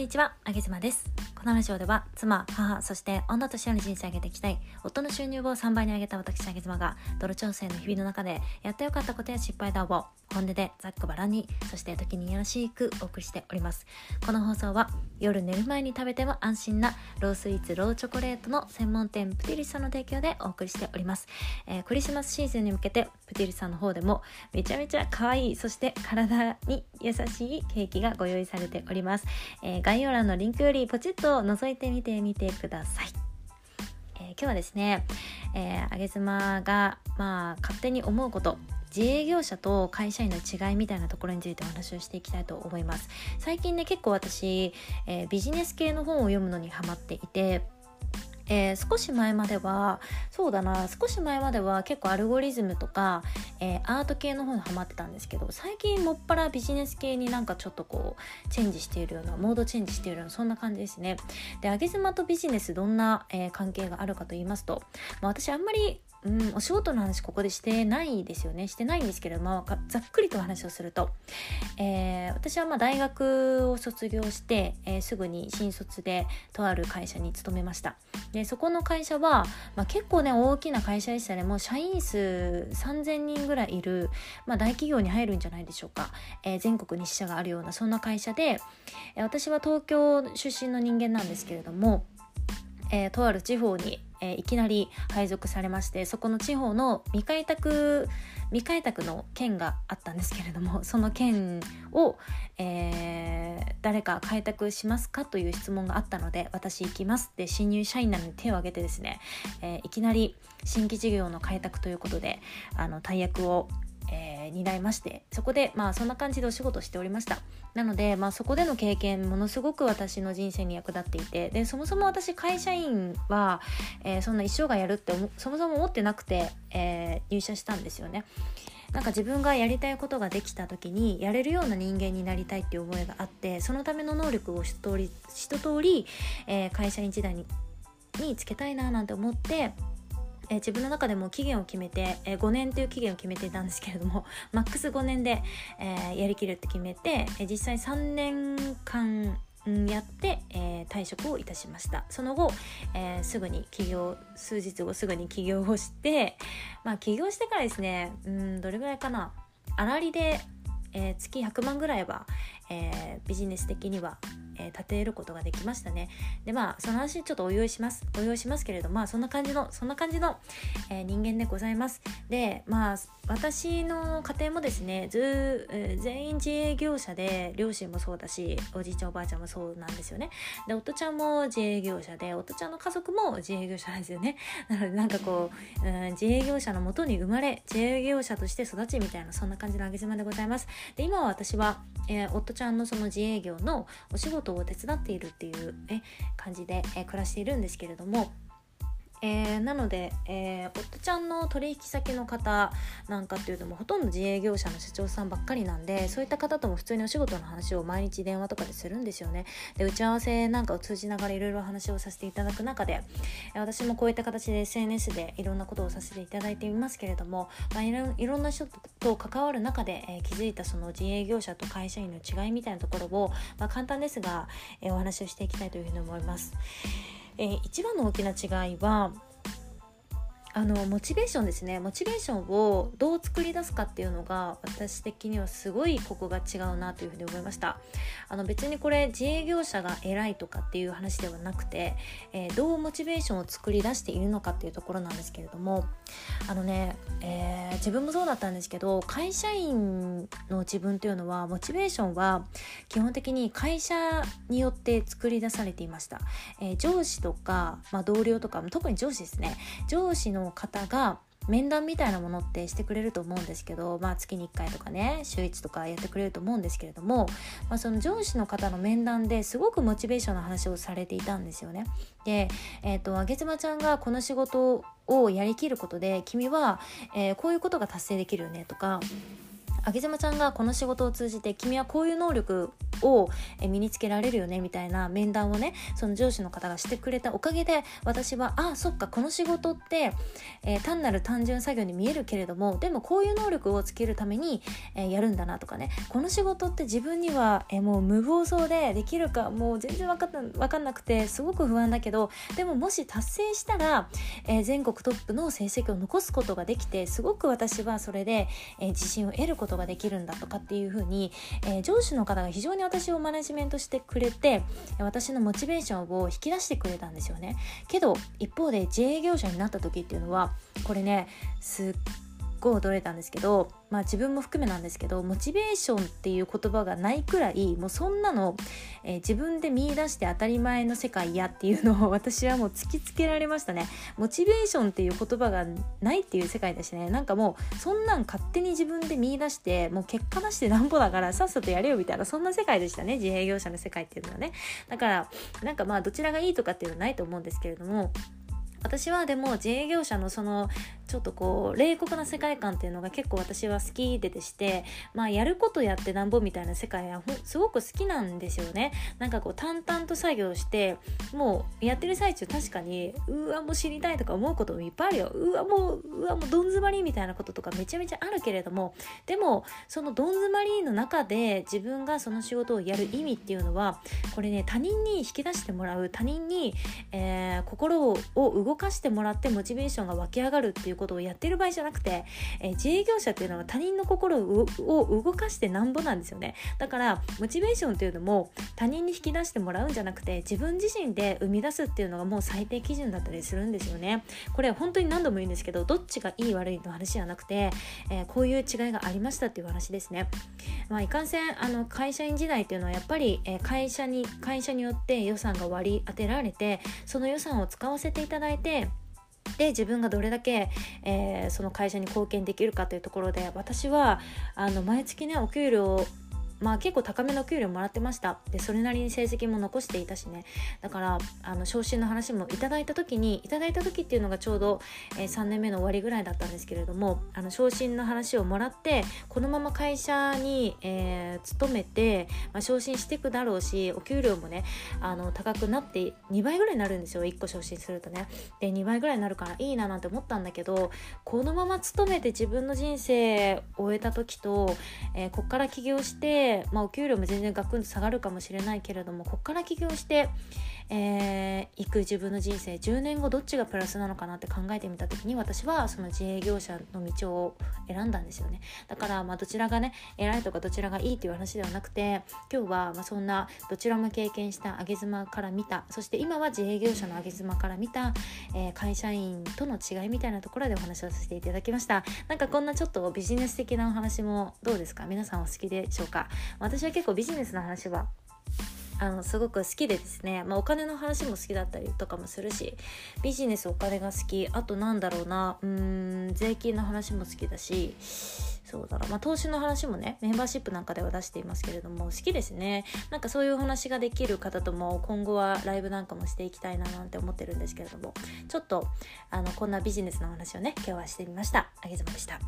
にちは、あげずまです。このラジオでは、妻、母、そして女としての人生を上げていきたい、夫の収入を3倍に上げた私、あげずまが、泥調整の日々の中で、やってよかったことや失敗談を、本音でざっくばらんに、そして時にいやらしくお送りしております。この放送は、夜寝る前に食べても安心な、ロースイーツ、ローチョコレートの専門店、プティリスさんの提供でお送りしております。えー、クリスマスシーズンに向けて、プティリスさんの方でも、めちゃめちゃ可愛い、そして体に優しいケーキがご用意されております。えー、概要欄のリンクよりポチッと覗いてみてみてください。えー、今日はですね、えー、あげ妻が、まあ、勝手に思うこと自営業者と会社員の違いみたいなところについてお話をしていきたいと思います最近ね結構私、えー、ビジネス系の本を読むのにハマっていてえー、少し前まではそうだな少し前までは結構アルゴリズムとか、えー、アート系の方にハマってたんですけど最近もっぱらビジネス系になんかちょっとこうチェンジしているようなモードチェンジしているようなそんな感じですね。で上げ妻とビジネスどんな、えー、関係があるかと言いますと、まあ、私あんまりうん、お仕事の話ここでしてないですよね。してないんですけれどもざっくりと話をすると、えー、私はまあ大学を卒業して、えー、すぐに新卒でとある会社に勤めました。でそこの会社は、まあ、結構ね大きな会社でしたねもう社員数3000人ぐらいいる、まあ、大企業に入るんじゃないでしょうか、えー、全国に支社があるようなそんな会社で、え私は東京出身の人間なんですけれどもえー、とある地方に、えー、いきなり配属されましてそこの地方の未開拓未開拓の県があったんですけれども その県を、えー、誰か開拓しますかという質問があったので私行きますって新入社員なのに手を挙げてですね、えいきなり新規事業の開拓ということであの大役を担いましてそこでまあそんな感じでお仕事しておりました。なので、まあ、そこでの経験ものすごく私の人生に役立っていてでそもそも私会社員は、えー、そんな一生涯やるってそもそも思ってなくて、えー、入社したんですよね。なんか自分がやりたいことができた時にやれるような人間になりたいっていう思いがあってそのための能力を一通り一通り、えー、会社員時代ににつけたいななんて思ってえー、自分の中でも期限を決めて、えー、5年という期限を決めていたんですけれども マックス5年で、え、やりきるって決めて、え実際3年間やって、えー、退職をいたしました。その後、えー、すぐに起業数日後すぐに起業をしてまあ起業してからですねうんどれぐらいかな。粗利で、えー、月100万ぐらいは、えビジネス的にはえー、立てることができましたね。でまあその話ちょっとお用意します。お用意しますけれどまあそんな感じのそんな感じの、えー、人間でございます。でまあ私の家庭もですねず、えー、全員自営業者で両親もそうだしおじいちゃんおばあちゃんもそうなんですよね。で夫ちゃんも自営業者で夫ちゃんの家族も自営業者なんですよね。なのでなんかこう、うん、自営業者のもとに生まれ自営業者として育ちみたいなそんな感じのあげ妻でございます。で今は私は、えー、夫ちゃんのその自営業のお仕事を手伝っているっていうね感じで、え暮らしているんですけれどもえー、なので、えー、夫ちゃんの取引先の方なんかっていうのもほとんど自営業者の社長さんばっかりなんでそういった方とも普通にお仕事の話を毎日電話とかでするんですよねで打ち合わせなんかを通じながらいろいろ話をさせていただく中で私もこういった形で SNS でいろんなことをさせていただいていますけれども、まあ、いろいろんな人と関わる中で、えー、気づいたその自営業者と会社員の違いみたいなところを、まあ、簡単ですが、えお話をしていきたいというふうに思います。えー、一番の大きな違いはあのモチベーションですね。モチベーションをどう作り出すかっていうのが私的にはすごいここが違うなというふうに思いました。あの別にこれ自営業者が偉いとかっていう話ではなくて、えー、どうモチベーションを作り出しているのかっていうところなんですけれどもあのね、えー、自分もそうだったんですけど会社員の自分というのはモチベーションは基本的に会社によって作り出されていました、えー、上司とか、まあ、同僚とか特に上司ですね。上司のの方が面談みたいなものってしてくれると思うんですけど、まあ、月に1回とかね週1とかやってくれると思うんですけれども、まあ、その上司の方の面談ですごくモチベーションの話をされていたんですよね。で、えーと、あげつまちゃんがこの仕事をやりきることで君は、えー、こういうことが達成できるよねとかあげずまちゃんがこの仕事を通じて君はこういう能力を身につけられるよねみたいな面談をねその上司の方がしてくれたおかげで私はあそっかこの仕事って、えー、単なる単純作業に見えるけれどもでもこういう能力をつけるために、えー、やるんだなとかねこの仕事って自分には、えー、もう無謀そうでできるかもう全然分かっ分かんなくてすごく不安だけどでももし達成したら、え全国トップの成績を残すことができてすごく私はそれで、え自信を得ることができるんだとかっていうふうに、え上司の方が非常に私をマネジメントしてくれて私のモチベーションを引き出してくれたんですよね。けど一方で自営業者になった時っていうのはこれねすっごい驚いたんですけど、まあ、自分も含めなんですけどモチベーションっていう言葉がないくらいもうそんなの、えー、自分で見出して当たり前の世界やっていうのを 私はもう突きつけられましたね。モチベーションっていう言葉がないっていう世界だしね。なんかもうそんなん勝手に自分で見出してもう結果出してなんぼだからさっさとやれよみたいなそんな世界でしたね。自営業者の世界っていうのはね。だからなんかまあどちらがいいとかっていうのはないと思うんですけれども私はでも自営業者のそのちょっとこう冷酷な世界観っていうのが結構私は好きででしてまあやることやってなんぼみたいな世界はすごく好きなんですよね。なんかこう淡々と作業してもうやってる最中確かにうわもう知りたいとか思うこともいっぱいあるよ。うわもううわもうどん詰まりみたいなこととかめちゃめちゃあるけれどもでもそのどん詰まりの中で自分がその仕事をやる意味っていうのはこれね他人に引き出してもらう他人に、えー、心を動かしてもらってモチベーションが湧き上がるっていうことをやってる場合じゃなくて、えー、自営業者っていうのは他人の心を動かしてなんぼなんですよね。だからモチベーションっていうのも他人に引き出してもらうんじゃなくて自分自身で生み出すっていうのがもう最低基準だったりするんですよね。これ本当に何度も言うんですけどどっちがいい悪いの話じゃなくて、えー、こういう違いがありましたっていう話ですね。まあいかんせんあの会社員時代っていうのはやっぱり、えー、会社に会社によって予算が割り当てられてその予算を使わせていただいてで自分がどれだけ、えー、その会社に貢献できるかというところで私はあの毎月ねお給料まあ結構高めの給料もらってました。でそれなりに成績も残していたしね。だからあの昇進の話もいただいた時にいただいた時っていうのがちょうど、えー、3年目の終わりぐらいだったんですけれどもあの昇進の話をもらってこのまま会社に、えー、勤めて、まあ、昇進していくだろうしお給料もねあの高くなって2倍ぐらいになるんですよ。1個昇進するとね。で2倍ぐらいになるからいいななんて思ったんだけどこのまま勤めて自分の人生終えた時と、えー、こっから起業してまあ、お給料も全然ガクンと下がるかもしれないけれどもここから起業して、えー、行く自分の人生10年後どっちがプラスなのかなって考えてみた時に私はその自営業者の道を選んだんですよね。だからまあどちらがね偉いとかどちらがいいという話ではなくて今日はまそんなどちらも経験した上げ妻から見たそして今は自営業者の上げ妻から見た、えー、会社員との違いみたいなところでお話をさせていただきました。なんかこんなちょっとビジネス的なお話もどうですか？皆さんお好きでしょうか？私は結構ビジネスの話はあのすごく好きでですね、まあ、お金の話も好きだったりとかもするしビジネスお金が好きあとなんだろうなうん税金の話も好きだしそうだな、まあ、投資の話もねメンバーシップなんかでは出していますけれども好きですね。なんかそういうお話ができる方とも今後はライブなんかもしていきたいななんて思ってるんですけれどもちょっとあのこんなビジネスの話をね今日はしてみました。あげずまでした。